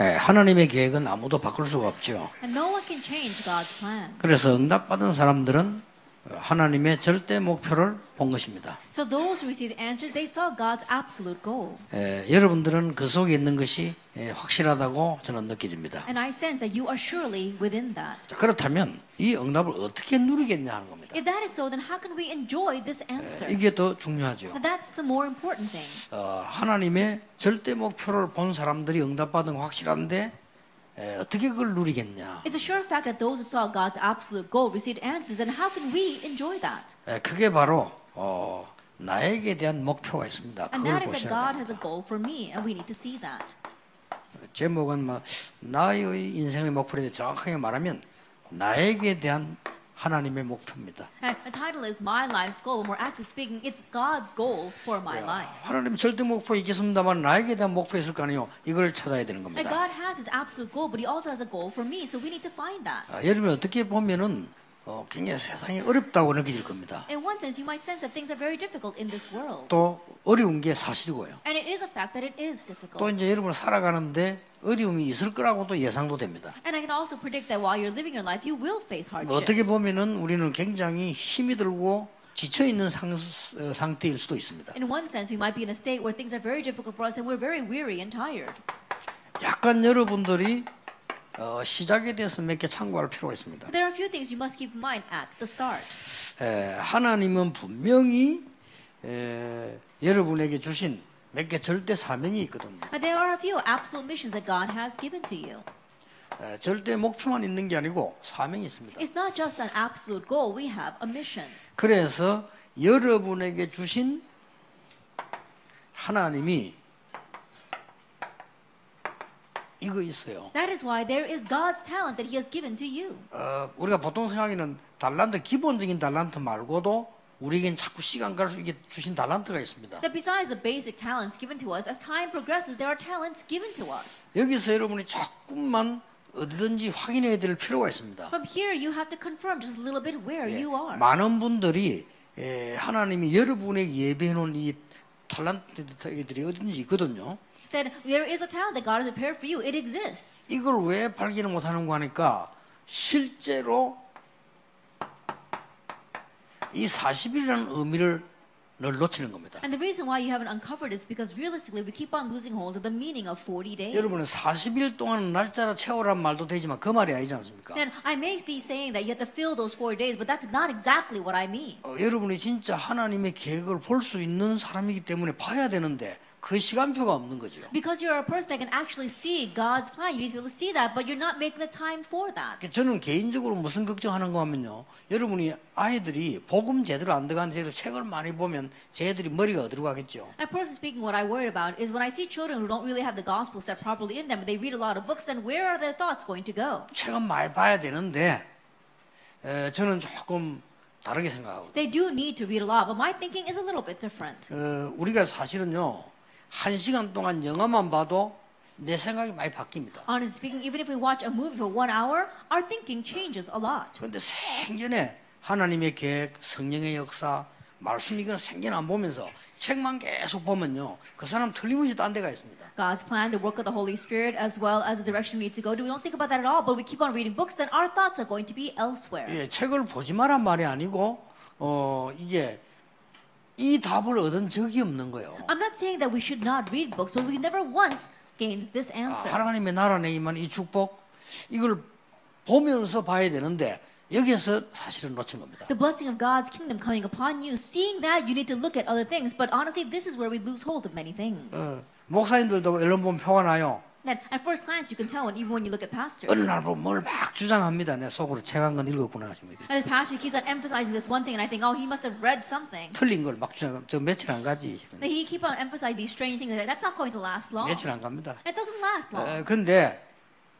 예, 하나님의 계획은 아무도 바꿀 수가 없죠. 그래서 응답받은 사람들은 하나님의 절대 목표를 본 것입니다. So those who received answers, they saw God's absolute goal. 예, 여러분들은 그 속에 있는 것이 예, 확실하다고 저는 느껴집니다. And I sense that you are surely within that. 자, 그렇다면 이 응답을 어떻게 누리겠냐 하는 겁니다. If that is so, then how can we enjoy this answer? 이게 더 중요하죠. And that's the more important thing. 어, 하나님의 절대 목표를 본 사람들이 응답받은 거 확실한데 에, 어떻게 그걸 누리겠냐? It's a sure fact that those who saw God's absolute goal received answers, and how can we enjoy that? 에, 그게 바로 어, 나에게 대한 목표가 있습니다. And 그걸 that is that 보셔야 God 됩니다. has a goal for me, and we need to see that. 제목은 뭐 나의 인생의 목표에 대해 정확하게 말하면 나에게 대한 하나님의 목표입니다. The title is My Life's Goal. When we're active speaking, it's God's goal for my life. 하나님 절대 목표 있겠습니다만 나에게 대한 목표 있을 거 아니요? 이걸 찾아야 되는 겁니다. God has His absolute goal, but He also has a goal for me, so we need to find that. 아, 여러분 어떻게 보면은 어, 굉장히 세상이 어렵다고 느껴질 겁니다. In one sense, you might sense that things are very difficult in this world. 또 어려운 게 사실이고요. And it is a fact that it is 또 difficult. 이제 여러분 어려움이 어려움이 있을 거라고도 예상도 됩니다. And I can also predict that while you're living your life, you will face 뭐 어떻게 hardships. 보면은 우리는 굉장히 힘이 들고 지쳐 있는 상, 어, 상태일 수도 있습니다. In one sense, we might be in a state where things are very difficult for us and we're very weary and tired. 약간 여러분들이 어, 시작에 대해서 몇 개 참고할 필요가 있습니다. There are a few things you must keep in mind at the start. 에, 하나님은 분명히 에, 여러분에게 주신 몇 개 절대 사명이 있거든요. And there are a few absolute missions that God has given to you. 에, 절대 목표만 있는 게 아니고 사명이 있습니다. It's not just an absolute goal, we have a mission. 그래서 여러분에게 주신 하나님이 이거 있어요. That is why there is God's talent that He has given to you. 어, 우리가 보통 생각하는 달란트 기본적인 달란트 말고도 우리에겐 자꾸 시간 갈수록 이게 주신 달란트가 있습니다. That besides the basic talents given to us, as time progresses, there are talents given to us. 여기서 여러분이 조금만 어디든지 확인해야 될 필요가 있습니다. From here, you have to confirm just a little bit where you are. 많은 분들이 에, 하나님이 여러분에게 예배해 놓은 이 탤런트들이 어딘지 있거든요. That there is a talent that God has prepared for you. It exists. 이걸 왜 발견을 못 하는 거 하니까 실제로 이 40일이라는 의미를 늘 놓치는 겁니다. And the reason why you haven't uncovered is because realistically, we keep on losing hold of the meaning of 40 days. 여러분은 40일 동안 날짜를 채우란 말도 되지만 그 말이 아니지 않습니까? Then I may be saying that you have to fill those four days, but that's not exactly what I mean. 어, 여러분이 진짜 하나님의 계획을 볼 수 있는 사람이기 때문에 봐야 되는데 그 시간표가 없는 거죠. Because you're a person that can actually see God's plan, you need to be able to see that, but you're not making the time for that. 저는 개인적으로 무슨 걱정하는 거 하면요. 여러분이 아이들이 복음 제대로 안 들어간 쟤들 책을 많이 보면 쟤들이 머리가 어디로 가겠죠. And personally speaking, what I worry about is when I see children who don't really have the gospel set properly in them, they read a lot of books, then where are their thoughts going to go? 책은 많이 봐야 되는데 에, 저는 조금 다르게 생각하고 They do need to read a lot, but my thinking is a little bit different. 어, 우리가 사실은요 한 시간 동안 영화만 봐도 내 생각이 많이 바뀝니다. Honestly speaking, even if we watch a movie for one hour, our thinking changes a lot. 그런데 생전에 하나님의 계획, 성령의 역사, 말씀 이거는 생전 안 보면서 책만 계속 보면요 그 사람 틀림없이 딴 데가 있습니다. God's plan, the work of the Holy Spirit, as well as the direction we need to go to. We don't think about that at all, but we keep on reading books, then our thoughts are going to be elsewhere. 예, 책을 보지 마란 말이 아니고 어 이게 이 답을 얻은 적이 없는 거예요. I'm not saying that we should not read books, but we never once gained this 아, answer. 하나님의 나라 내 임한 이 축복 이걸 보면서 봐야 되는데 여기에서 사실은 놓친 겁니다. The blessing of God's kingdom coming upon you, seeing that, you need to look at other things. But honestly, this is where we lose hold of many things. 어, 목사님들도 언론 보면 표가 나요. That at first glance, you can tell when, even when you look at pastors. 어느 날 보면 뭘 막 주장합니다. 내 속으로 책한 건 읽었구나 하십니다. And this pastor keeps on emphasizing this one thing, and I think, oh, he must have read something. 틀린 걸 막 주장. 저 며칠 안 가지. That he keep on emphasizing these strange things. and That's not going to last long. 며칠 안 갑니다. It doesn't last long. 에, 근데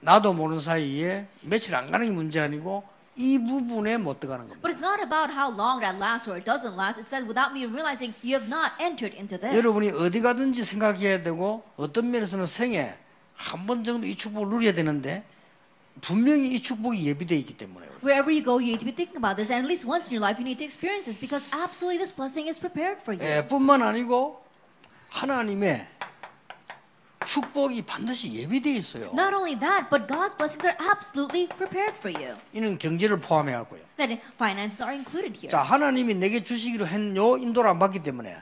나도 모르는 사이에 며칠 안 가는 게 문제 아니고 이 부분에 못 들어가는 겁니다. But it's not about how long that lasts or it doesn't last. It's that without me realizing you have not entered into this. 여러분이 어디 가든지 생각해야 되고 어떤 면에서는 생에 한 번 정도 이 축복을 누려야 되는데 분명히 이 축복이 예비되어 있기 때문에 Wherever you go, you need to be thinking about this. And at least once in your life, you need to experience this because absolutely this blessing is prepared for you. 예, 뿐만 아니고 하나님의 축복이 반드시 예비되어 있어요. Not only that, but God's blessings are absolutely prepared for you. 이는 경제를 포함해 갖고요. That finances are included here. 자, 하나님이 내게 주시기로 했요 인도를 안 받기 때문에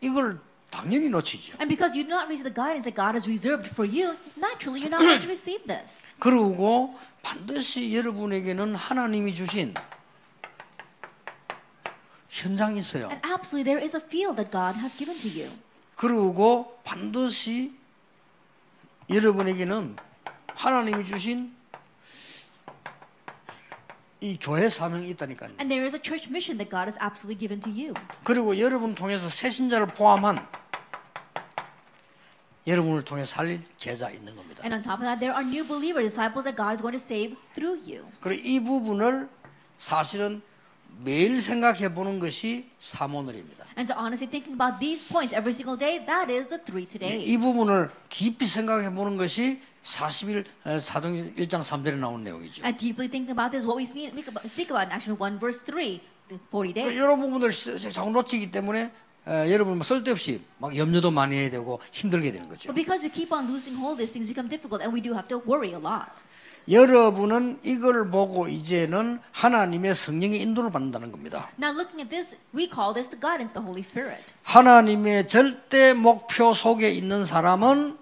이걸 당연히 놓치죠. And because you do not receive the guidance that God has reserved for you, naturally you're not going to receive this. 그리고 반드시 여러분에게는 하나님이 주신 현장이 있어요. And absolutely there is a field that God has given to you. 그리고 반드시 여러분에게는 하나님이 주신 이 교회 사명이 있다니까요. And there is a church mission that God has absolutely given to you. 그리고 여러분 통해서 새 신자를 포함한 여러분을 통해 살릴 제자 있는 겁니다. And on top of that, there are new believer disciples that God is going to save through you. 그리고 이 부분을 사실은 매일 생각해 보는 것이 사모늘입니다. And so honestly thinking about these points every single day, that is the three todays. 이 부분을 깊이 생각해 보는 것이 40일 사도행 1장 3절에 나온 내용이죠. And deeply thinking about this, what we speak about, speak about in Action 1 verse 3, the 40 days. 이런 부분을 자꾸 놓치기 때문에 에, 여러분 뭐 쓸데없이 막 염려도 많이 해야 되고 힘들게 되는 거죠. But because we keep on losing hold, these things become difficult and we do have to worry a lot. 여러분은 이걸 보고 이제는 하나님의 성령의 인도를 받는다는 겁니다. Now looking at this, we call this the guidance, of the Holy Spirit. 하나님의 절대 목표 속에 있는 사람은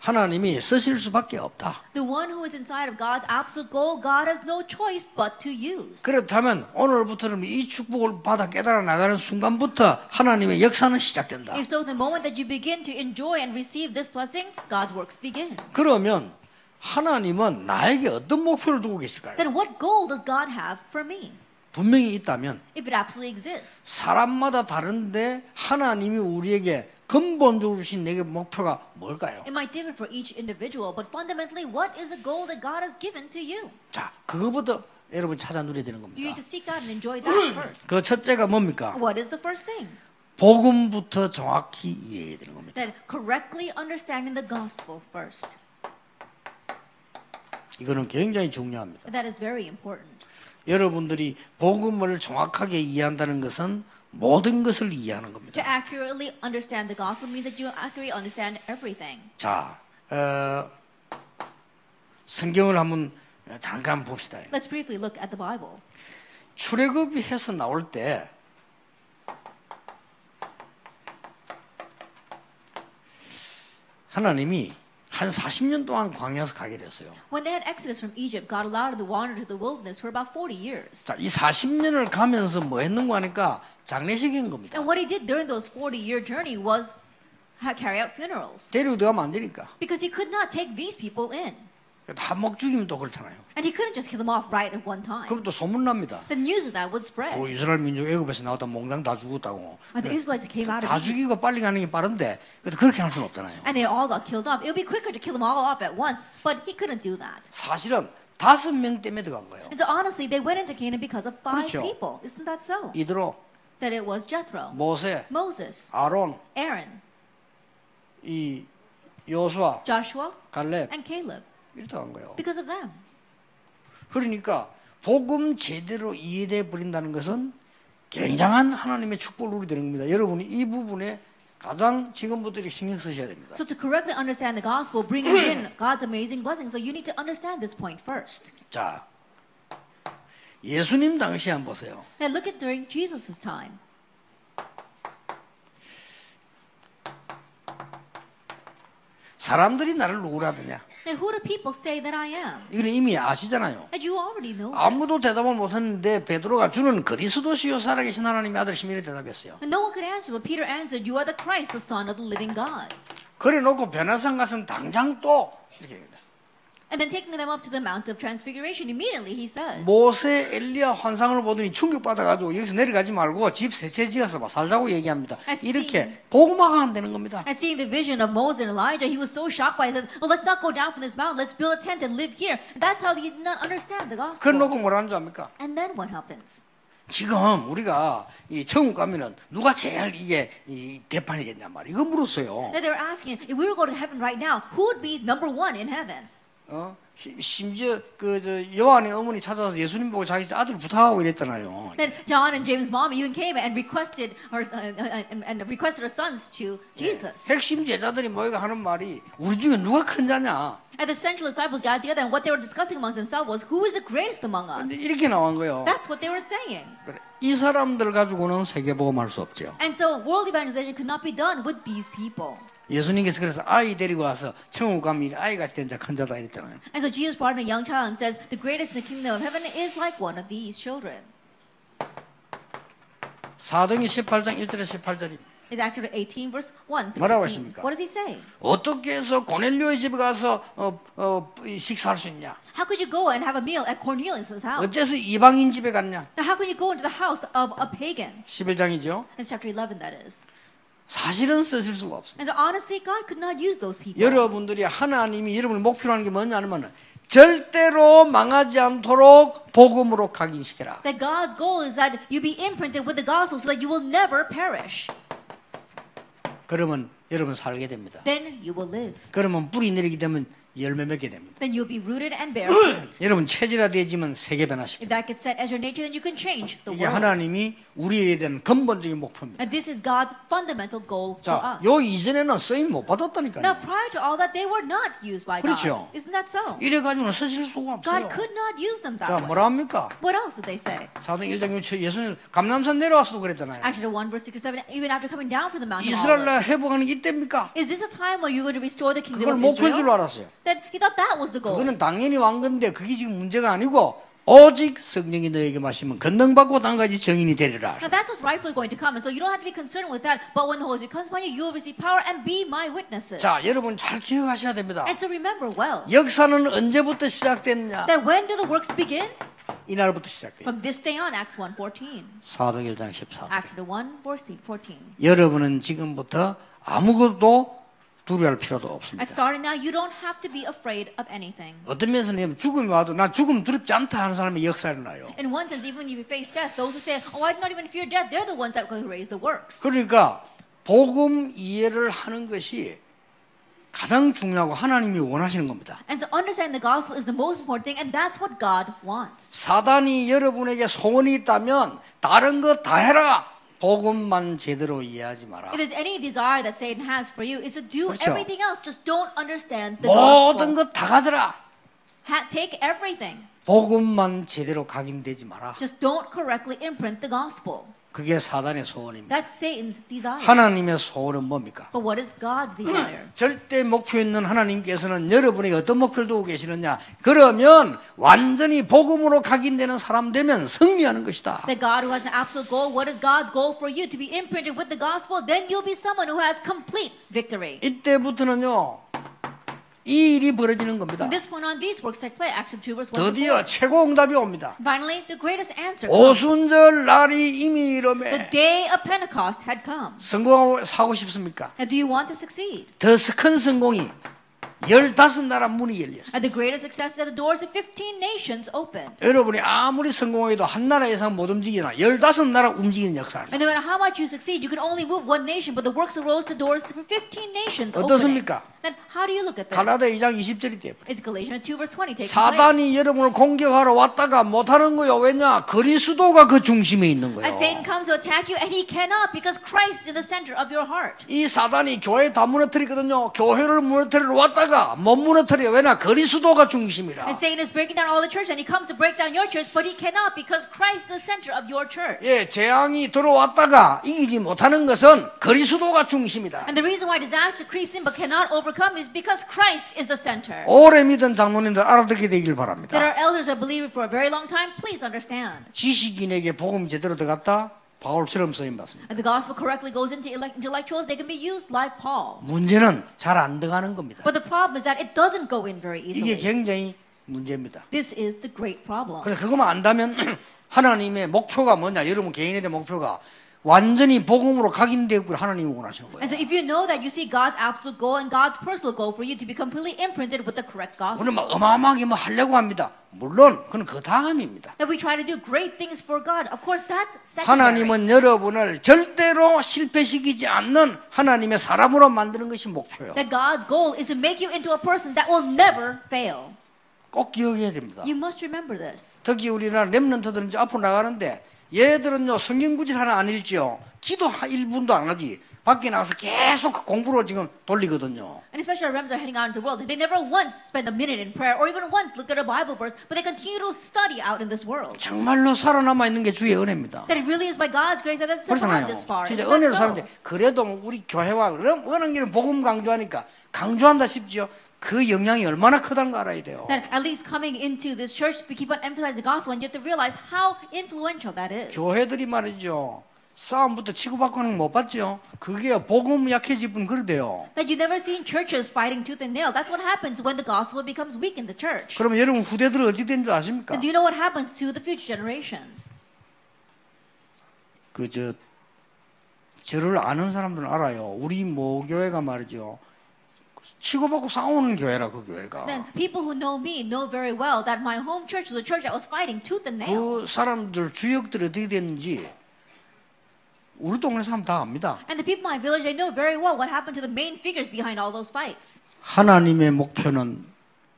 하나님이 쓰실 수밖에 없다. The one who is inside of God's absolute goal, God has no choice but to use. 그렇다면 오늘부터는 이 축복을 받아 깨달아 나가는 순간부터 하나님의 역사는 시작된다. If so, the moment that you begin to enjoy and receive this blessing, God's works begin. 그러면 하나님은 나에게 어떤 목표를 두고 계실까요? Then what goal does God have for me? 분명히 있다면 If it absolutely exists. 사람마다 다른데 하나님이 우리에게 근본적으로 주신 내게 목표가 뭘까요? It might differ for each individual, but fundamentally, what is the goal that God has given to you? 자, 그거부터 여러분 찾아 누려야 되는 You 겁니다. need to seek out and enjoy that first. 그 첫째가 뭡니까? What is the first thing? 복음부터 정확히 이해해야 되는 겁니다. Then correctly understanding the gospel first. 이거는 굉장히 중요합니다. That is very important. 여러분들이 복음을 정확하게 이해한다는 것은 모든 것을 이해하는 To 겁니다. accurately understand the gospel means that you accurately understand everything. 자, 어, 성경을 한번 잠깐 봅시다. Let's briefly look at the Bible. 출애굽이 해서 나올 때 하나님이 한 40년 동안 광야에서 가게 됐어요. When they had exodus from Egypt, God allowed them to wander to the wilderness for about 40 years. 자, 이 40년을 가면서 뭐 했는가 하니까 장례식인 겁니다. And what he did during those 40 year journey was carry out funerals. 데리고 들어가면 안 되니까. Because he could not take these people in. 한 목 죽이면 또 그렇잖아요. And he couldn't just kill them off right at one time. 그럼 또 소문 납니다. The news of that would spread. 또 이스라엘 민족 애굽에서 나왔다 몽당 다 죽었다고. And the Israelites came out of 다 죽이고 빨리 가는 게 빠른데 그래도 그렇게 할 수는 없잖아요. and they all got killed off. It would be quicker to kill them all off at once, but he couldn't do that. 사실은 다섯 명 때문에 들어간 거예요. And so honestly, they went into Canaan because of five 그렇죠. people. Isn't that so? 이드로, That it was Jethro, 모세, Moses, 아론, Aaron, 이 요수아, Joshua, 갈렙 and Caleb. 이렇게 간 거예요. Because of them. 그러니까 복음 제대로 이해돼 버린다는 것은 굉장한 하나님의 축복을 누리게 되는 겁니다. 여러분이 이 부분에 가장 지금부터 이렇게 신경 쓰셔야 됩니다. So to correctly understand the gospel brings in God's amazing blessings. So you need to understand this point first. 자, 예수님 당시 한번 보세요. Now look at during Jesus' time. 사람들이 나를 누구라 하느냐? And who do people say that I am? 이건 이미 아시잖아요. And you already know 아무도. 대답을 못 했는데 베드로가 주는 그리스도시요 살아계신 하나님의 아들 시민이 대답했어요. And no one could answer, but Peter answered, You are the Christ, the Son of the living God. 그래 놓고 변화산 가서는 당장 또 이렇게. And then taking them up to the Mount of Transfiguration, immediately he said, 모세 엘리야 환상을 보더니 충격 받아 가지고 여기서 내려가지 말고 집 세채 지어서 막 살자고 얘기합니다. 이렇게 복음화가 안 되는 겁니다. And seeing the vision of Moses and Elijah, he was so shocked by it. He said, Well, let's not go down from this mountain. Let's build a tent and live here. That's how he did not understand the gospel. 그래놓고 뭐라는 줄 압니까? And then what happens? 지금 우리가 이 천국 가면은 누가 제일 이게 이 대판이겠냐 말이야. 이거 물었어요. Then they were asking, if we were going to heaven right now, who would be number one in heaven? 어? 시- 심지어 그저 요한의 어머니 찾아와서 예수님 보고 자기 아들 부탁하고 이랬잖아요. Then John and James' mom even came and requested her uh, uh, and, requested her sons to Jesus. 핵심 제자들이 모여가 하는 말이 우리 중에 누가 큰 자냐? And the central disciples got together, and what they were discussing amongst themselves was, "Who is the greatest among us?" 이렇게 나온 거예요. That's what they were saying. 그래, 이 사람들 가지고는 세계복음할 수 없죠. And so, world evangelization could not be done with these people. 예수님께서 그래서 아이 데리고 와서 천국 가면 아이같이 된 자 큰 자다 이랬잖아요. And so, Jesus brought in a young child and says, "The greatest in the kingdom of heaven is like one of these children." 사도행전 18장 1절에 18절이 It's actually 18 verse 1 through 뭐라고 15. 했습니까? What does he say? 어떻게 해서 고넬료의 집에 가서 어, 어, 식사할 수 있냐? How could you go and have a meal at Cornelius' house? 어째서 이방인 집에 갔냐? Now, how could you go into the house of a pagan? 11장이죠. It's chapter 11, that is. 사실은 쓰실 수가 없습니다. And so, honestly, God could not use those people. 여러분들이 하나님이 여러분을 목표로 하는 게 뭐냐면 절대로 망하지 않도록 복음으로 각인시켜라. That God's goal is that you be imprinted with the gospel so that you will never perish. 그러면 여러분 살게 됩니다. Then you will live. 그러면 뿌리 내리게 되면 열매 맺게 됩니다. Then you'll be rooted and bear fruit. 여러분 체질화되지면 세계 변화시킵니다. If that gets set as your nature, then you can change the 이게 world. 하나님이 우리에 대한 근본적인 목표입니다. And this is God's fundamental goal for 자, us. 요 이전에는 쓰임 못 Now, 받았다니까요. prior to all that, they were not used by 그렇죠. God. Isn't that so? 이래 가지고는 쓰실 수가 없어요. God could not use them 자, that way. 뭐라 합니까? What else did they say? 사도 1장 6절 예수님 감남산 내려와서도 그랬잖아요. Actually, 1 verse 6 or 7, even after coming down from the mountain 이스라엘. 회복하는 게 이때입니까? Is this a time where you're going to restore the kingdom 그걸 of 목표인 줄 Israel? 알았어요. Then he thought that was the goal. 그거는 당연히 왕 건데 그게 지금 문제가 아니고 오직 성령이 너에게 마시면 건능받고 한 가지 정인이 되리라. Now that's what's rightfully going to come, and so you don't have to be concerned with that. But when the Holy Spirit comes upon you, you will receive power and be my witnesses. 자, 여러분 잘 기억하셔야 됩니다. And so remember well 역사는 언제부터 시작됐냐? that when do the works begin? 이날부터 시작돼요. From this day on, Acts 1:14. 사도행 1장 14절. Acts 1 verse 14. 여러분은 지금부터 아무것도 두려워할 필요도 없습니다. starting now, you don't have to be afraid of anything. 어떤 면에서는 죽음이 와도 나 죽음 두렵지 않다 하는 사람의 역사를 나요. In one sense, even if you face death, those who say, "Oh, I do not even fear death," they're the ones that will raise the works. 그러니까 복음 이해를 하는 것이 가장 중요하고 하나님이 원하시는 겁니다. And so understanding the gospel is the most important thing, and that's what God wants. 사단이 여러분에게 소원이 있다면 다른 거 다 해라. 복음만 제대로 이해하지 마라. If there's any desire that Satan has for you, is to do 그렇죠. everything else. Just don't understand the 모든 gospel. 것 다 가져라. Ha- take everything. 복음만 제대로 각인되지 마라. Just don't correctly imprint the gospel. 그게 사단의 소원입니다. That's Satan's desire. 하나님의 소원은 뭡니까? But what is God's desire? 절대 목표 있는 하나님께서는 여러분에게 어떤 목표를 두고 계시느냐? 그러면 완전히 복음으로 각인되는 사람 되면 승리하는 것이다. That God who has an absolute goal, what is God's goal for you? To be imprinted with the gospel, then you'll be someone who has complete victory. 이때부터는요, 이 일이 벌어지는 겁니다. From this point on, these works take place. Acts 2 verse 1 to 드디어 4. 최고 응답이 옵니다. Finally, the greatest answer comes. 오순절 날이 이미 The 이름에 day of Pentecost had come. 성공하고 싶습니까? And do you want to succeed? 더 큰 성공이 열다섯 나라 문이 열렸어요. And the greatest success is that the doors of 15 nations open. 여러분이 아무리 성공해도 한 나라 이상 못 움직이나 열다섯 나라 움직이는 역사를. And no matter how much you succeed, you can only move one nation, but the works arose the doors for 15 nations opening. 어떻습니까? Then how do you look at this? 갈라디아 2장 20절이 돼요. It's Galatians 2 verse 20 taking place. 사단이 여러분을 공격하러 왔다가 못 하는 거요. 왜냐? 그리스도가 그 중심에 있는 거예요. And Satan comes to attack you, and he cannot because Christ is in the center of your heart. 이 사단이 교회 다 무너뜨리거든요. 교회를 무너뜨리러 왔다가 못 무너뜨려. 왜냐? 그리스도가 중심이라. And Satan is breaking down all the church, and he comes to break down your church, but he cannot because Christ is the center of your church. 예, 재앙이 들어왔다가 이기지 못하는 것은 그리스도가 중심이다. And the reason why disaster creeps in but cannot overcome is because Christ is the center. 오래 믿은 장로님들 알아듣게 되길 That 바랍니다. our elders have believed for a very long time, please understand. 지식인에게 복음 제대로 들어갔다? 바울처럼 쓰임 받습니다. And the gospel correctly goes into intellectuals, they can be used like Paul. 문제는 잘 안 들어가는 겁니다. But the problem is that it doesn't go in very 이게 easily. 굉장히 문제입니다. This is the great problem. 그래서 그것만 안다면 하나님의 목표가 뭐냐? 여러분 대한 목표가 완전히 복음으로 각인되고 하나님이 원하시는 거예요. And so if you know that you see God's absolute goal and God's personal goal for you to be completely imprinted with the correct gospel. 우리는 막 어마어마하게 뭐 하려고 합니다. 물론 그건 그 다음입니다. That we try to do great things for God. Of course, that's secondary. 하나님은 여러분을 절대로 실패시키지 않는 하나님의 사람으로 만드는 것이 목표예요. That God's goal is to make you into a person that will never fail. 꼭 기억해야 됩니다. You must remember this. 특히 우리나라 랩런트들은 이제 앞으로 나가는데 얘들은요 성경 구절 하나 안 읽지요. 기도 한 1분도 안 하지. 밖에 나가서 계속 그 공부로 지금 돌리거든요. And especially our Rems are heading out into the world. They never once spend a minute in prayer or even once look at a Bible verse, but they continue to study out in this world. 정말로 살아남아 있는 게 주의 은혜입니다. That it really is by God's grace that 그렇잖아요. survived this far. 진짜 은혜로? 사는데 그래도 우리 교회와 워낙 길은 복음 강조하니까 강조한다 싶지요. 그 영향이 얼마나 크다는 거 알아야 돼요. That at least coming into this church, we keep on emphasizing the gospel, and you have to realize how influential that is. 교회들이 말이죠. 싸움부터 치고받고 하는 거못 봤죠? 그게 복음 약해질 분 그러대요. That you never seen churches fighting tooth and nail. That's what happens when the gospel becomes weak in the church. 그러면 여러분 후대들은 어찌 된줄 아십니까? And do you know what happens to the future generations? 그저 저를 아는 사람들은 알아요. 우리 모교회가 말이죠. 치고받고 싸우는 교회라 그 교회가. Then people who know me know very well that my home church a church that was fighting tooth and nail. 그 사람들 주역들이 어떻게 됐는지 우리 동네 사람 다 압니다. And the people in my village, they know very well what happened to the main figures behind all those fights. 하나님의 목표는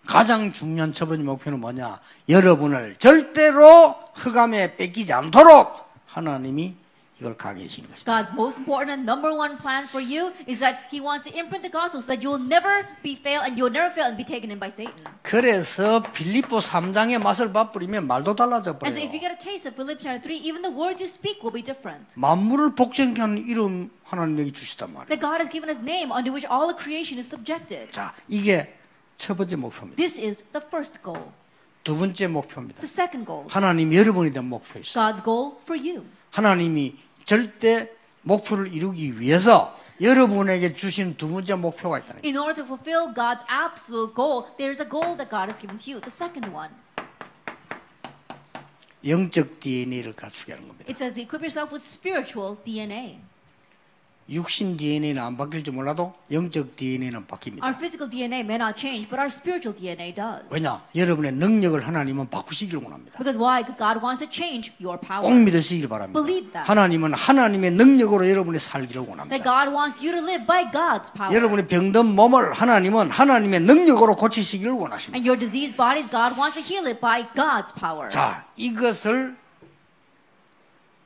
가장 중요한 첫 번째 목표는 뭐냐? 여러분을 절대로 흑암에 뺏기지 않도록 하나님이 이걸 강해지는 것이다. God's most important and number one plan for you is that He wants to imprint the gospel so that you'll never be fail and you'll never fail and be taken in by Satan. 그래서 빌립보 3장의 맛을 맛보리면 말도 달라져 And so if you get a taste of Philippians chapter 3, even the words you speak will be different. 만물을 복종케 하는 이름 하나님에게 주시단 말이에요. That God has given us name under which all creation is subjected. 자, 이게 첫 번째 목표입니다. This is the first goal. 두 번째 목표입니다. The second goal, 하나님 여러분에 대한 목표 있어요. God's goal for you. 하나님이 절대 목표를 이루기 위해서 여러분에게 주신 두 번째 목표가 거예요. In order to fulfill God's absolute goal, there's a goal that God has given to you. The second one, 영적 DNA를 갖추게 하는 겁니다. it says equip yourself with spiritual DNA. 육신 DNA는 안 바뀔지 몰라도 영적 DNA는 바뀝니다. Our physical DNA may not change, but our spiritual DNA does. 왜냐? 여러분의 능력을 하나님은 바꾸시길 원합니다. Because why? Because God wants to change your 꼭 power. 믿으시길 바랍니다. Believe that. 하나님은 하나님의 능력으로 여러분이 살기를 That 원합니다. God wants you to live by God's power. 여러분의 병든 몸을 하나님은 하나님의 능력으로 고치시기를 원하십니다. And your diseased bodies, God wants to heal it by God's power. 자, 이것을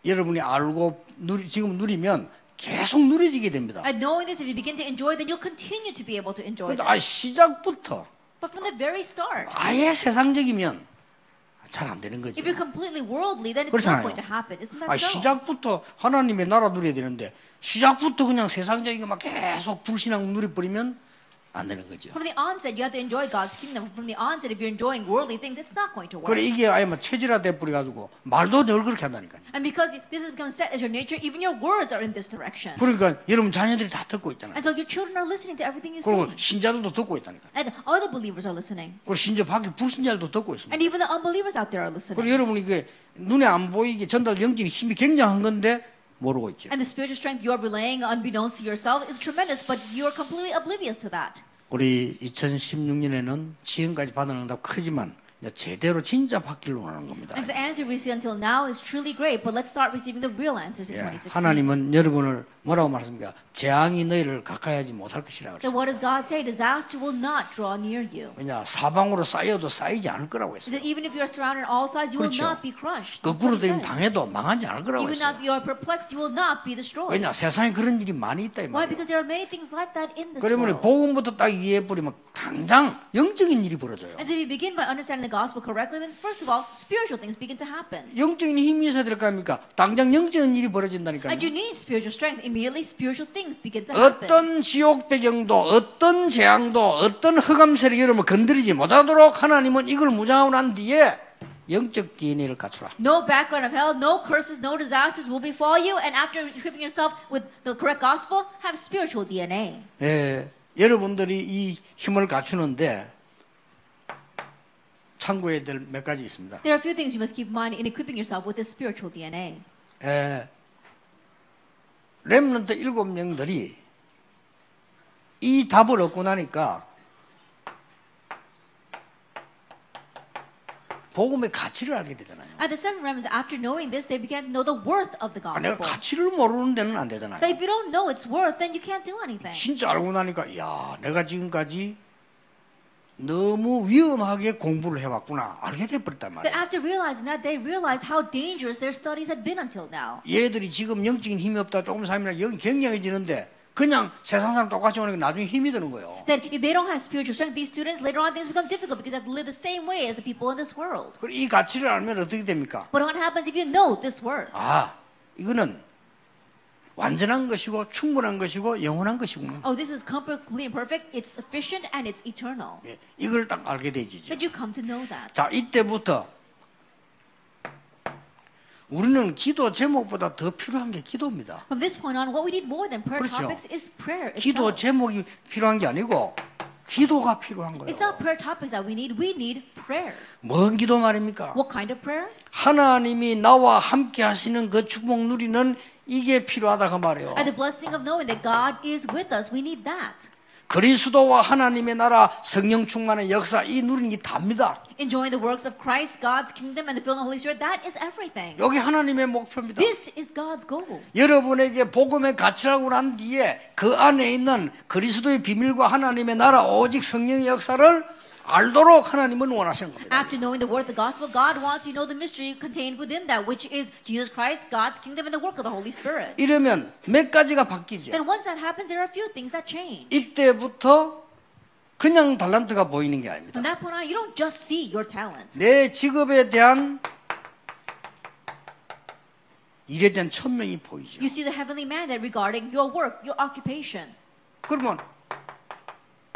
여러분이 알고 누리, 지금 누리면 계속 누려지게 됩니다. And knowing this, if you begin to enjoy, then you'll continue to be able to enjoy it. 아, 시작부터 But from the very start, 아예 세상적이면 잘 안 되는 거죠. if you're completely worldly, then it's 그렇잖아요. not going to happen. Isn't that 아, so? 시작부터 하나님의 나라 누려야 되는데 시작부터 그냥 세상적인 거 막 계속 불신앙 누려버리면 안 되는 거죠. From the onset, you have to enjoy God's kingdom. From the onset, if you're enjoying worldly things, it's not going to work. 그래 이게 아예 막 체질화 돼 버려 가지고 말도 늘 그렇게 한다니까요. And because this has become set as your nature, even your words are in this direction. 그러니까 여러분 자녀들이 다 듣고 있잖아요. And so your children are listening to everything you 그리고 say. 신자들도 듣고 있다니까. And other believers are listening. 그리고 심지어 밖에 불신자들도 듣고 있습니다. And even the unbelievers out there are 그리고 listening. 여러분이 이게 눈에 안 보이게 전달 영적인 힘이 굉장한 건데 모르고 있죠. And the spiritual strength you are relaying unbeknownst to yourself is tremendous, but you are completely oblivious to that. 우리 2016년에는 지금까지 받은 응답 크지만 제대로 진짜 받기를 원하는 겁니다. So the answer we see until now is truly great, but let's start receiving the real answers in 예, 2016. 하나님은 여러분을 뭐라고 말했습니까? 재앙이 너희를 가까이 하지 못할 것이라 Then 그랬어요. what does God say? Disaster will not draw near you. 왜냐 사방으로 쌓여도 쌓이지 않을 거라고 He 했어요. said, even if you are surrounded on all sides, you will 그렇죠. not be crushed. That's 거꾸로 들면 said. 당해도 망하지 않을 거라고 Even 했어요. if you are perplexed, you will not be destroyed. 왜냐 세상에 그런 일이 많이 있다 이 Why? 말이에요. Because there are many things like that in this 그러면. 복음부터 딱 이해해 버리면 당장 영적인 일이 벌어져요. And so if you begin by understanding the gospel correctly, then first of all, spiritual things begin to happen. 영적인 힘이 있어야 될거 아닙니까? 당장 영적인 일이 벌어진다니까요. And you need spiritual strength. Immediately, spiritual things begin to happen. 어떤 지옥 배경도 어떤 재앙도 어떤 흑암 세력이 여러분 건드리지 못하도록 하나님은 이걸 무장하고 난 뒤에 영적 DNA를 갖추라. No background of hell, no curses, no disasters will befall you. And after equipping yourself with the correct gospel, have spiritual DNA. 예, 여러분들이 이 힘을 갖추는데 참고해야 될 몇 가지 있습니다. There are a few things you must keep in mind in equipping yourself with this spiritual DNA. 예, 렘넌트 일곱 명들이 이 답을 얻고 나니까 복음의 가치를 알게 되잖아요. And the seven remnants, after knowing this, they began to know the worth of the 아, 내가 gospel. 가치를 모르는 데는 안 되잖아요. That if you don't know its worth, then you can't do anything. 진짜 알고 나니까 야 내가 지금까지 너무 위험하게 공부를 해왔구나 알게 돼버렸단 But 말이에요. after realizing that, they realized how dangerous their studies had been until now. 얘들이 지금 영적인 힘이 없다 조금 살면 영 경량해지는데 그냥 세상 사람 똑같이 오니까 나중에 힘이 드는 거예요. That if they don't have spiritual strength, these students later on things become difficult because they have to live the same way as the people in this world. 그리고 이 가치를 알면 어떻게 됩니까? But what happens if you know this worth? 아 이거는 완전한 것이고 충분한 것이고 영원한 것이구나. Oh, this is completely imperfect, it's sufficient, and it's eternal. 예, 이걸 딱 알게 되지. That you come to know that. 자 이때부터 우리는 기도 제목보다 더 필요한 게 기도입니다. From this point on, what we need more than prayer 그렇죠. topics is prayer 기도 itself. 제목이 필요한 게 아니고 기도가 필요한 It's 거예요. not prayer topics that we need. We need prayer. 뭔 기도 말입니까? What kind of prayer? 하나님이 나와 함께 하시는 그 축복 누리는 이게 필요하다 그 말이에요. And the blessing of knowing that God is with us. We need that. 그리스도와 하나님의 나라 성령 충만의 역사 이 누리는 게 답니다. Enjoying the works of Christ, God's kingdom, and the filling of the Holy Spirit, that is everything. 여기 하나님의 목표입니다. This is God's goal. 여러분에게 복음의 가치라고 난 뒤에 그 안에 있는 그리스도의 비밀과 하나님의 나라 오직 성령의 역사를 알도록 하나님은 원하시는 겁니다. After knowing the word of the gospel, God wants you to know the mystery contained within that, which is Jesus Christ, God's kingdom, and the work of the Holy Spirit. 이러면 몇 가지가 바뀌죠. Then once that happens, there are a few things that change. 이때부터 그냥 달란트가 보이는 게 아닙니다. From that point on, you don't just see your talent. 내 직업에 대한 일에 대한 천명이 보이죠. You see the heavenly mandate regarding your work, your occupation. 그러면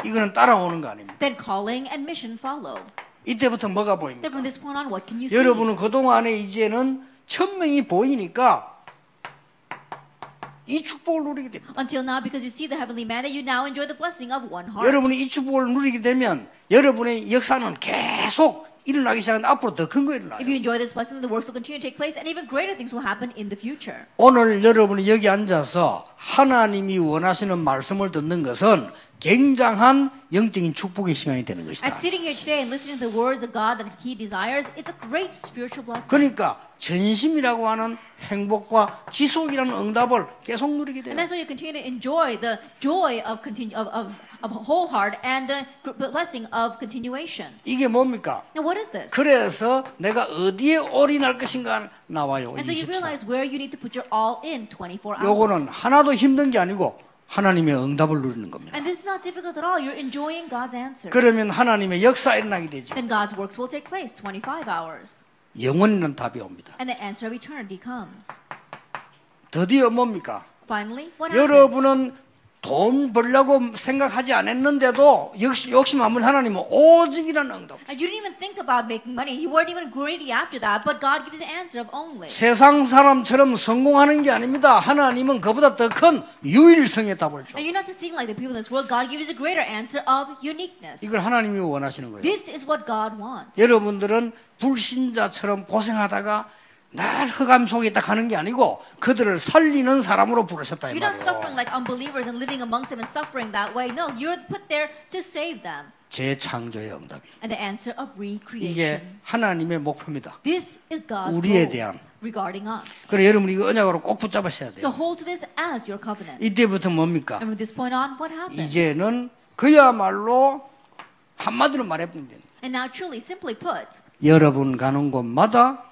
이거는 따라오는 거 아닙니까? Then calling and mission follow. 이때부터 뭐가 Then 보입니까? from this point on, what can you see? 여러분은 그동안에 이제는 천명이 보이니까 이 축복을 누리게 됩니다. Until now, because you see the heavenly mandate, you now enjoy the blessing of one heart. 여러분이 이 축복을 누리게 되면 여러분의 역사는 계속 일어나기 시작하는데 앞으로 더 큰 거 일어나요. If you enjoy this blessing, the works will continue to take place, and even greater things will happen in the future. 오늘 여러분이 여기 앉아서 하나님이 원하시는 말씀을 듣는 것은 굉장한 영적인 축복의 시간이 되는 것이다. And sitting here today and listening to the words of God that He desires, it's a great spiritual blessing. 그러니까 전심이라고 하는 행복과 지속이라는 응답을 계속 누리게 돼요. And that's why you continue to enjoy the joy of continue of, of, of whole heart and the gr- blessing of continuation. 이게 뭡니까? Now, what is this? 그래서 내가 어디에 올인할 것인가 나와요. And so you 24. realize where you need to put your all in 24 요거는 hours. 하나도 힘든 게 아니고 하나님의 응답을 누리는 겁니다. And this is not difficult at all. You're enjoying God's answers. 그러면 하나님의 역사 일어나게 되죠. Then God's works will take place 25 hours. 영원이라는 답이 옵니다. And the answer of eternity comes. 드디어 뭡니까? Finally, what happens? 여러분은 돈 벌려고 생각하지 않았는데도 역시 욕심 한번 하나님은 오직이라는 응답. And you didn't even think about making money. You weren't even greedy after that, but God gives you the answer of only. 세상 사람처럼 성공하는 게 아닙니다. 하나님은 그보다 더 큰 유일성의 답을 줘. And you're not succeeding like the people in this world. God gives you a greater answer of uniqueness. 이걸 하나님이 원하시는 거예요. This is what God wants. 여러분들은 불신자처럼 고생하다가 날 흑암 속에 있다 가는 게 아니고 그들을 살리는 사람으로 부르셨다 이 You're not suffering 말이에요. like unbelievers and living amongst them and suffering that way. No, you're put there to save them. 재창조의 응답이. And the answer of 이게 recreation. 하나님의 목표입니다. This is God's 우리에 goal 대한. regarding us. 그래 여러분 이거 언약으로 꼭 붙잡으셔야 So 돼요. hold to this as your covenant. 이때부터 뭡니까? And from this point on, what happens? 이제는 그야말로 한마디로 말해보면 And now, truly, simply put, 여러분 가는 곳마다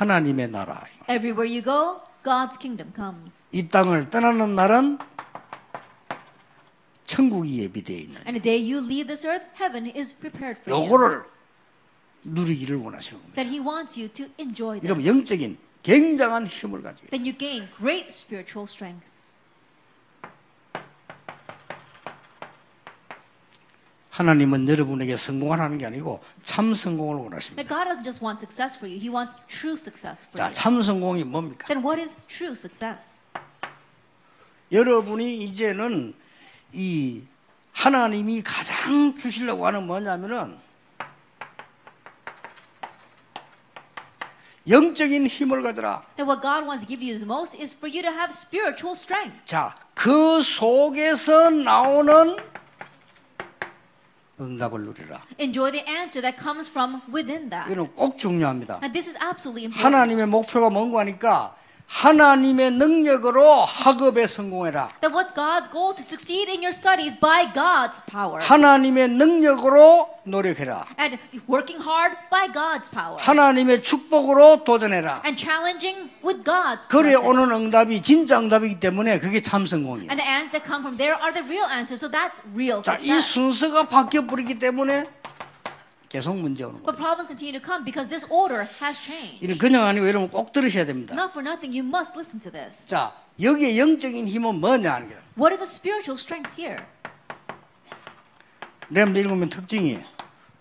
하나님의 나라. everywhere you go, God's kingdom comes. 이 땅을 떠나는 날은 천국이 예비되어 있는. And the day you leave this earth, heaven is prepared for you. 요거를 누리기를 원하시는 겁니다. That He wants you to enjoy 이러면 this. 영적인 굉장한 힘을 가지게. Then you gain great spiritual strength. 하나님은 여러분에게 성공하라는 게 아니고 참 성공을 원하십니다. That God doesn't just want success for you, He wants true success for 자, you. 참 성공이 뭡니까? Then what is true success? 여러분이 이제는 이 하나님이 가장 주시려고 하는 뭐냐면은 영적인 힘을 가져라. That what God wants to give you the most is for you to have spiritual strength. 자, 그 속에서 나오는 응답을 누리라. Enjoy the answer that comes from within that. 이거는 꼭 중요합니다. And this is absolutely important. 하나님의 목표가 뭔고 하니까 하나님의 능력으로 학업에 성공해라. That what's God's goal to succeed in your studies by God's power. 하나님의 능력으로 노력해라. And working hard by God's power. 하나님의 축복으로 도전해라. And challenging with God's 그래. 오는 응답이 진짜 응답이기 때문에 그게 참 성공이에요. And the answers that come from there are the real answers. So that's real 자, 이 success. 순서가 바뀌어 버리기 때문에 계속 문제 오는 거예요. But problems continue to come because this order has changed. 이는 그냥 아니고 여러분 꼭 들으셔야 됩니다. Not for nothing, you must listen to this. 자, 여기에 영적인 힘은 뭐냐 하는 거예요. What is the spiritual strength here? 렘드 읽으면 특징이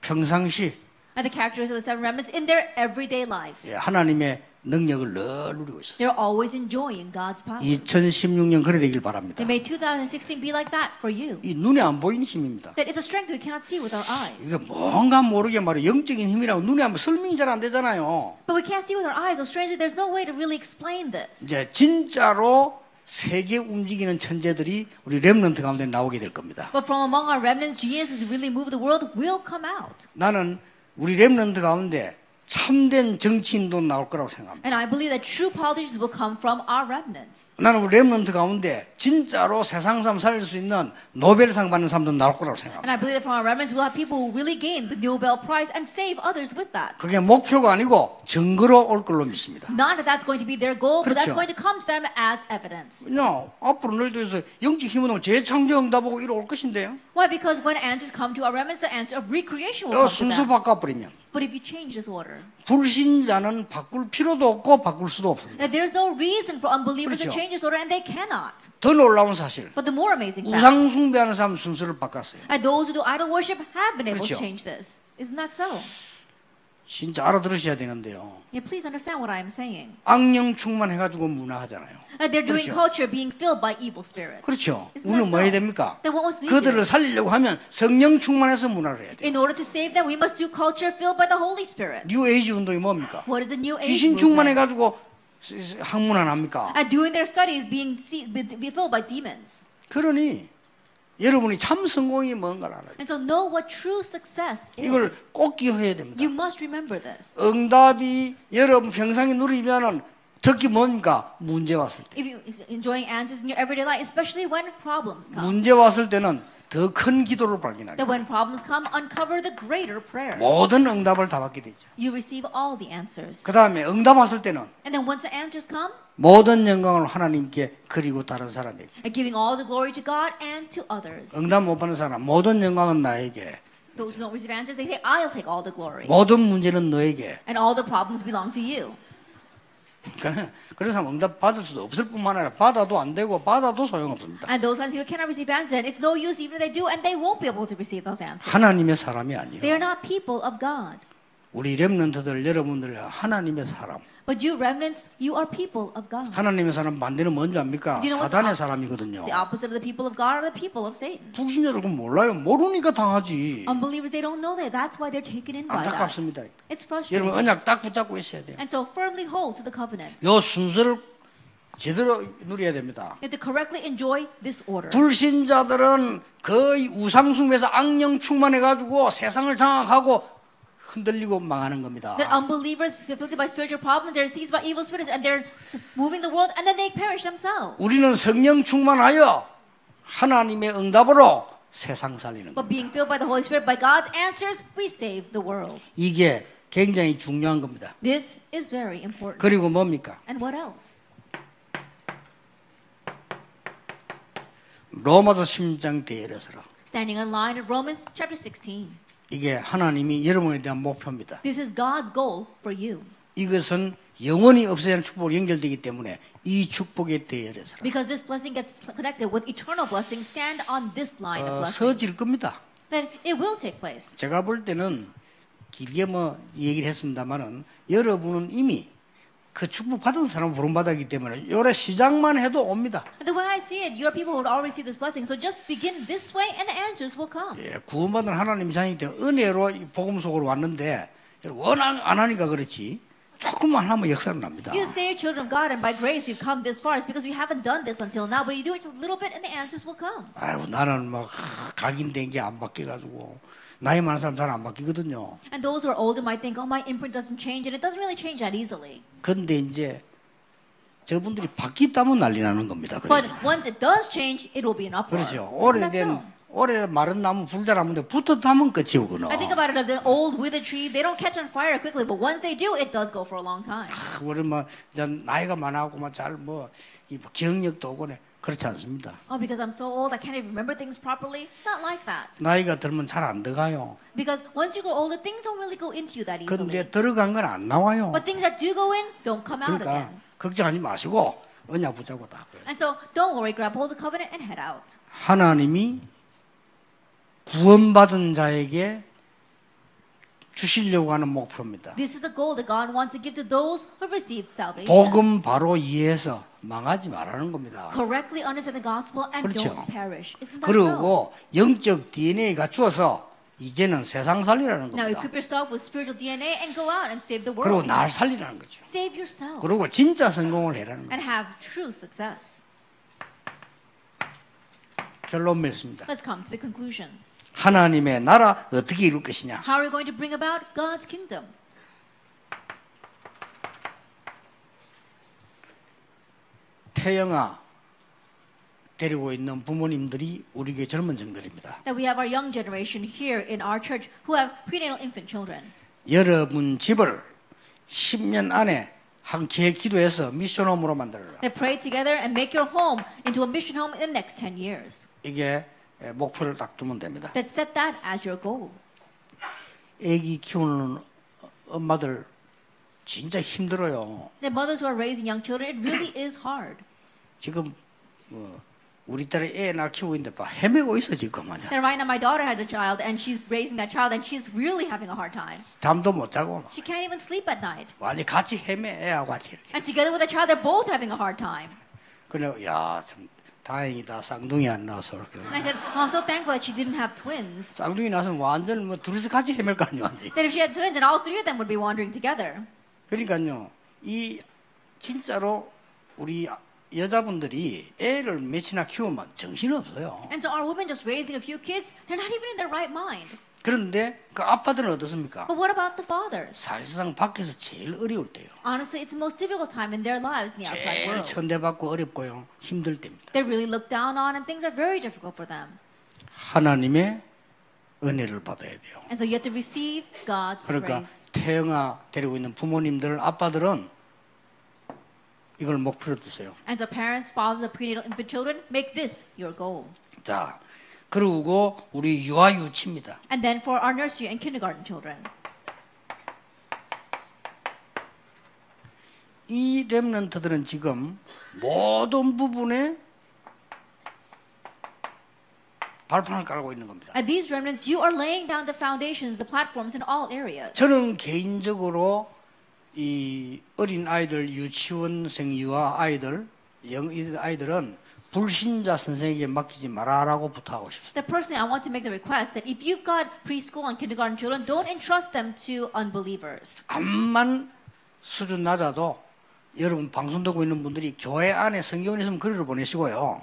평상시 And the characteristics of the seven remnants in their everyday life. 예, 하나님의 능력을 늘 누리고 있었어요. They're always enjoying God's power. 2016년 그래 되길 바랍니다. May 2016 be like that for you. 이 눈에 안 보이는 힘입니다. That is a strength we cannot see with our eyes. 이거 뭔가 모르게 말이에요. 영적인 힘이라고 눈에 한번 설명이 잘 안 되잖아요. But we can't see with our eyes. So strangely, there's no way to really explain this. 이제 진짜로 세계 움직이는 천재들이 우리 렘넌트 가운데 나오게 될 겁니다. But from among our remnants, geniuses who really move the world will come out. 나는 우리 렘넌트 가운데 참된 정치인도 나올 거라고 생각합니다. And I believe that true politicians will come from our remnants. 나는 우리 렘넌트 가운데 진짜로 세상 삶 살릴 수 있는 노벨상 받는 사람도 나올 거라고 생각합니다. And I believe that from our remnants, we'll have people who really gain the Nobel Prize and save others with that. 그게 목표가 아니고 증거로 올 걸로 믿습니다. Not that that's going to be their goal, but that's 그렇죠. going to come to them as evidence. 야, 앞으로 너희들에서 영적 힘은 재창조 응답하고 이러 올 것인데요. Why? Because when answers come to our remnants, the answer of recreation 이 will come to 순서 them. 바꿔버리면 But if you change this order, 불신자는 바꿀 필요도 없고 바꿀 수도 없습니다. that there's no reason for unbelievers to 그렇죠. change this order, and they cannot. 더 놀라운 사실. But the more amazing fact, 우상 숭배하는 사람 순서를 바꿨어요. and those who do idol worship have been able 그렇죠. to change this. Isn't that so? 진짜 알아들으셔야 되는데요. Yeah, please understand what I'm saying. 악령 충만해가지고 문화하잖아요. And they're doing 그렇죠. culture being filled by evil spirits. 그렇죠. Isn't 우리는 that 뭐 해야 so? 됩니까? Then what must we 그들을 do? 살리려고 하면 성령 충만해서 문화를 해야 돼요. In order to save them, we must do culture filled by the Holy Spirit. 뉴 에이지 운동이 뭡니까? What is the New Age 귀신 movement? 충만해가지고 학문 안 합니까? And doing their studies being see, be, be filled by demons. 그러니 여러분이 참 성공이 뭔가를. And so know what true success 이걸 is. 꼭 기억해야 됩니다. You must remember this. 응답이 여러분 평상에 누리면은 특히 뭡니까? 문제 왔을 때. If you enjoying answers in your everyday life, especially when problems come. 문제 왔을 때는 더 큰 기도를 발견하게 That when problems come, uncover the greater prayer. 모든 응답을 다 받게 되죠. You receive all the answers. 그 다음에 응답 왔을 때는 And then once the answers come, 모든 영광을 하나님께 그리고 다른 사람에게. and giving all the glory to God and to others. 응답 못 받는 사람 모든 영광은 나에게. Those who don't receive answers, they say, I'll take all the glory. 모든 문제는 너에게. And all the problems belong to you. 그러니까 그런 사람 응답 받을 수도 없을 뿐만 아니라 받아도 안 되고 받아도 소용없습니다. And those ones who cannot receive answers, and it's no use even if they do, and they won't be able to receive those answers. 하나님의 사람이 They 아니에요. are not people of God. 우리 렘넌트들 여러분들 하나님의 사람. But you remnants, you are people of God. 하나님의 사람 반대는 뭔지 압니까? You know what's 사단의 the- 사람이거든요. The opposite of the people of God are the people of Satan. 불신자들 그건 몰라요. 모르니까 당하지. Unbelievers, they don't know that. That's why they're taken in by that. 안타깝습니다. It's 여러분 frustrating. 언약 딱 붙잡고 있어야 돼요. And so firmly hold to the covenant. 요 순서를 제대로 누려야 됩니다. You have to correctly enjoy this order. 불신자들은 거의 우상숭배에서 악령 충만해가지고 세상을 장악하고 흔들리고 망하는 겁니다. That unbelievers, afflicted by spiritual problems, they're seized by evil spirits, and they're moving the world, and then they perish themselves. 우리는 성령 충만하여 하나님의 응답으로 세상 살리는 But 겁니다. being filled by the Holy Spirit, by God's answers, we save the world. 이게 굉장히 중요한 겁니다. This is very important. 그리고 뭡니까? And what else? 로마서 10장 대열에서라. Standing in line of Romans chapter 16. 이게 하나님이 여러분에 대한 목표입니다. This is God's goal for you. 이것은 영원히 없어지는 축복으로 연결되기 때문에 이 축복의 대열에서라. Because this blessing gets connected with eternal blessing, stand on this line of 어, blessings. 서질 겁니다. Then it will take place. 제가 볼 때는 길게 뭐 얘기를 했습니다만은 여러분은 이미 그 축복 받은 사람 부름 받았기 때문에 요래 시작만 해도 옵니다. The way I see it, you are people would already see this blessing. So just begin this way, and the answers will come. 예, 구원받은 하나님 때문에 은혜로 이 복음 속으로 왔는데 워낙 안 하니까 그렇지. 조금만 하면 역사는 납니다. You say you're children of God, and by grace you've come this far. It's because we haven't done this until now, but you do it just a little bit, and the answers will come. 아유 나는 막 각인된 게 안 바뀌어가지고 나이 많은 사람 잘 안 바뀌거든요. And those who are older might think, oh, my imprint doesn't change, and it doesn't really change that easily. 근데 이제 저분들이 바뀌었다면 난리 나는 겁니다. But 그래요. once it does change, it will be an uproar. 그렇죠. Isn't that 오래된 오래 마른 나무 불자나무인데 붙었다면 끝이오구나. I think about it, the old withered tree, they don't catch on fire quickly, but once they do, it does go for a long time. 우리 뭐 이제 나이가 많아갖고 뭐잘뭐 기억력도 오고네 그렇지 않습니다. Oh, because I'm so old, I can't even remember things properly. It's not like that. 나이가 들면 잘 안 들어가요. Because once you grow older, things don't really go into you that easily. 근데 들어간 건 안 나와요. But things that do go in don't come out 그러니까 again. 걱정하지 마시고 언약 붙잡고 다. And so don't worry, grab hold of the covenant and head out. 하나님이 구원받은 자에게 주시려고 하는 목표입니다. This is the goal that God wants to give to those who have received salvation. 복음 바로 이해해서 망하지 말라는 겁니다. Correctly understand the gospel and 그렇죠. don't perish. Isn't that so? 그리고 영적 DNA 갖추어서 이제는 세상 살리라는 Now 겁니다. equip yourself with spiritual DNA and go out and save the 그리고 world. 날 살리라는 거죠. Save yourself 그리고 진짜 성공을 해라는 거예요. and have true success. 결론 맺습니다. Let's come to the conclusion. 하나님의 나라 어떻게 이룰 것이냐? How are we going to bring about God's kingdom? 태영아 데리고 있는 부모님들이 우리에게 젊은 정들입니다. That we have our young generation here in our church who have prenatal infant children. 여러분 집을 10년 안에 한 기회 기도해서 미션홈으로 만들어라. That pray together and make your home into a mission home in the next 10 years. 이게 목표를 딱 두면 됩니다. That set that as your goal. 아기 키우는 엄마들 진짜 힘들어요. The mothers who are raising young children, it really is hard. 지금 뭐 우리 딸이 애 낳아 키우고 있는데 봐 헤매고 있어 지금 아냐. And right now, my daughter had a child, and she's raising that child, and she's really having a hard time. 잠도 못 자고 막 She can't even sleep at night. 완전 같이 헤매 애하고 같이 이렇게. And together with the child, they're both having a hard time. 그래 야참 다행이다 쌍둥이 안 나와서 이렇게. And I said, oh, I'm so thankful that she didn't have twins. 쌍둥이 나서는 완전 뭐 둘이서 같이 헤맬 거 아니야 완전. That if she had twins, and all three of them would be wandering together. 그러니까요 이 진짜로 우리 여자분들이 애를 몇이나 키우면 정신 없어요. And so our women just raising a few kids, they're not even in their right mind. 그런데 그 아빠들은 어떻습니까? But what about the fathers? 사실상 밖에서 제일 어려울 때요. Honestly, it's the most difficult time in their lives in the outside 제일 world. 천대받고 어렵고요 힘들 때입니다. They're really looked down on, and things are very difficult for them. 하나님의 은혜를 받아야 돼요. And so you have to receive God's 그러니까 grace. 태영아 데리고 있는 부모님들 아빠들은 이걸 목표로 두세요. And so parents, fathers of prenatal infant children, make this your goal. 자 그리고 우리 유아 유치입니다. And then for our nursery and kindergarten children. 이 렘넌트들은 지금 모든 부분에 발판을 깔고 있는 겁니다. At these remnants, you are laying down the foundations, the platforms in all areas. 저는 개인적으로 이 어린 아이들 유치원생 유아 아이들 영이 아이들은 불신자 선생에게 맡기지 마라라고 부탁하고 싶습니다. That personally, I want to make the request that if you've got preschool and kindergarten children, don't entrust them to unbelievers. 암만 수준 낮아도 여러분 방송 듣고 있는 분들이 교회 안에 성경이 있으면 글을 보내시고요.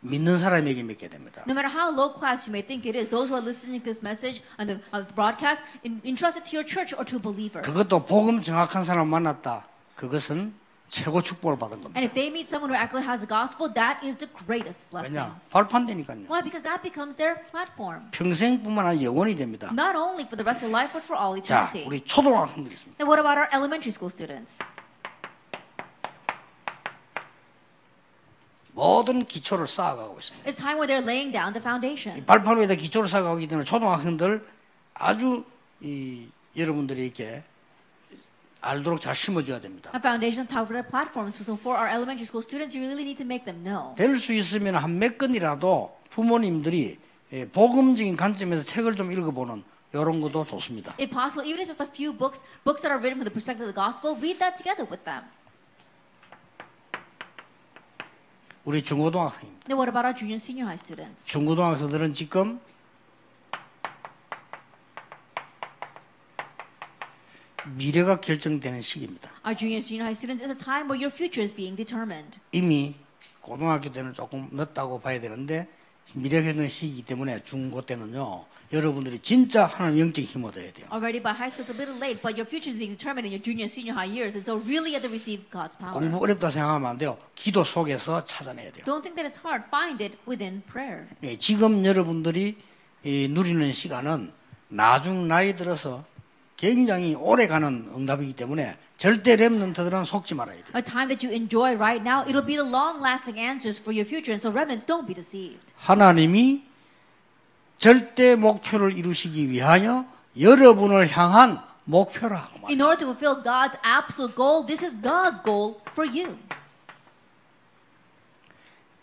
믿는 사람에게 맡게 됩니다. No matter how low class you may think it is, those who are listening to this message on the, on the broadcast, en- entrust it to your church or to believers. 그것도 복음 정확한 사람 만났다. 그것은 최고 축복을 받은 겁니다. And if they meet someone who actually has the gospel, that is the greatest blessing. 왜냐? 발판되니까요. Why? Because that becomes their platform. 평생뿐만 아니라 영원히 됩니다. Not only for the rest of life, but for all 자, eternity. 우리 초등학생들이 있습니다. Then what about our elementary school students? 모든 기초를 쌓아가고 있습니다. It's time where they're laying down the foundation. 발판 위에다 기초를 쌓아가기 때문에 초등학생들 아주 이 여러분들이 이렇게 알도록 잘 심어줘야 됩니다. A foundation on top of their platforms. So for our elementary school students, you really need to make them know. 될 수 있으면 한 몇 건이라도 부모님들이 예, 복음적인 관점에서 책을 좀 읽어보는 이런 것도 좋습니다. If possible, even if it's just a few books, books that are written from the perspective of the gospel, read that together with them. 우리 중고등학생입니다. Then what about our junior and senior high students? 중고등학생들은 지금 미래가 결정되는 시기입니다. Our junior senior high students is a time where your future is being determined. 이미 고등학교 때는 조금 늦다고 봐야 되는데 미래 결정 시기이기 때문에 중고 때는요 여러분들이 진짜 하나님 영적 힘 얻어야 돼요. Already by high school it's a little late, but your future is being determined in your junior senior high years, and so really you have to receive God's power. 공부 어렵다 생각하면 안 돼요. 기도 속에서 찾아내야 돼요. Don't think that it's hard. Find it within prayer. 예, 지금 여러분들이 이 누리는 시간은 나중 나이 들어서 굉장히 오래가는 응답이기 때문에 절대 렘넌트들은 속지 말아야 돼요. A time that you enjoy right now, it'll be the long-lasting answers for your future, and so remnants, don't be deceived. 하나님이 절대 목표를 이루시기 위하여 여러분을 향한 목표라고 말해요. In order to fulfill God's absolute goal, this is God's goal for you,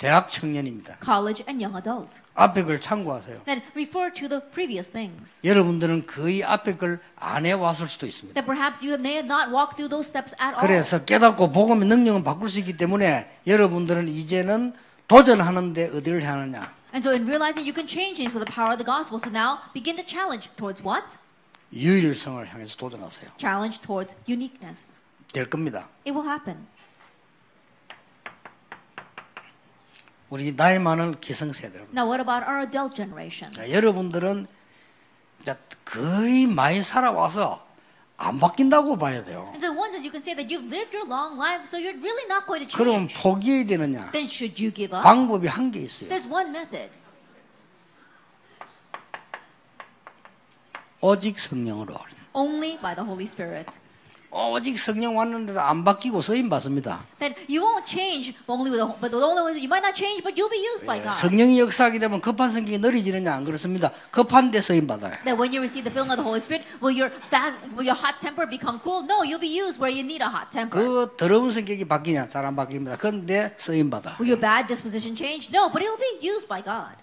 대학 청년입니다. college and young adult. 앞에 걸 참고하세요. Then refer to the previous things. 여러분들은 거의 앞에 걸안 해왔을 수도 있습니다. That perhaps you may have not walked through those steps at all. 그래서 깨닫고 복음의 능력은 바꿀 수 있기 때문에 여러분들은 이제는 도전하는데 어디를 향하느냐? And so in realizing you can change things with the power of the gospel, so now begin to challenge towards what? 유일성을 향해서 도전하세요. Challenge towards uniqueness. 될 겁니다. It will happen. 우리 나이 많은 기성세대. Now what about our adult generation? 자, 여러분들은 이제 거의 많이 살아와서 안 바뀐다고 봐야 돼요. And so sense you can say that you've lived your long life, so you're really not going to 그럼 change. 포기해야 되느냐? Then should you give up? 방법이 한 개 있어요. There's one method. 오직 성령으로. Only by the Holy Spirit. 오직 성령 왔는데도 안 바뀌고 쓰임 받습니다. That you won't change only with the, but the only you might not change, but you'll be used by God. 성령이 역사하게 되면 급한 성격이 느려지느냐 안 그렇습니다. 급한데 쓰임 받아요. That when you receive the filling of the Holy Spirit, will your fast, will your hot temper become cool? No, you'll be used where you need a hot temper. 그 더러운 성격이 바뀌냐? 잘 안 바뀝니다. 그런데 쓰임 받아. Will your bad disposition change? No, but it'll be used by God.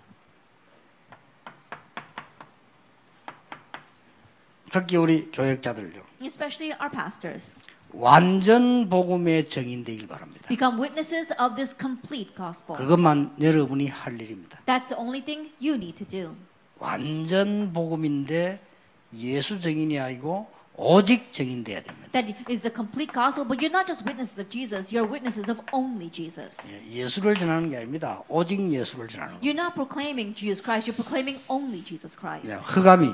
특히 우리 교역자들요. Especially our pastors. 완전 복음의 정인되길 바랍니다. Become witnesses of this complete gospel. 그것만 여러분이 할 일입니다. That's the only thing you need to do. 완전 복음인데 예수 정인이 아니고 오직 정인돼야 됩니다. That is the complete gospel, but you're not just witnesses of Jesus, you're witnesses of only Jesus. 예, 예수를 전하는 게 아닙니다. 오직 예수를 전하는. You're not proclaiming Jesus Christ, you're proclaiming only Jesus 예, Christ. 흑암이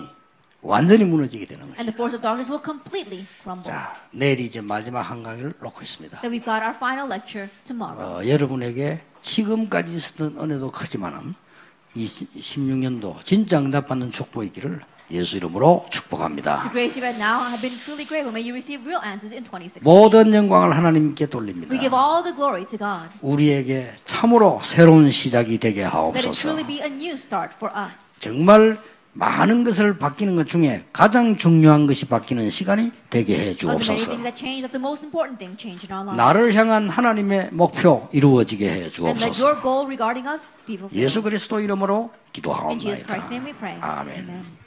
완전히 무너지게 되는 거죠. And the force of darkness will completely crumble. 자, 내일 이제 마지막 한 강의를 놓고 있습니다. That we've got our final lecture tomorrow. 어, 여러분에게 지금까지 있었던 은혜도 크지만은 이 16년도 진짜 응답받는 축복이기를 예수 이름으로 축복합니다. The grace you've had now have been truly great. May you receive real answers in 2016. 모든 영광을 하나님께 돌립니다. We give all the glory to God. 우리에게 참으로 새로운 시작이 되게 하옵소서. truly be a new start for us. 정말 많은 것을 바뀌는 것 중에 가장 중요한 것이 바뀌는 시간이 되게 해 주옵소서. 나를 향한 하나님의 목표 이루어지게 해 주옵소서. 예수 그리스도 이름으로 기도하옵나이다. 아멘. Amen.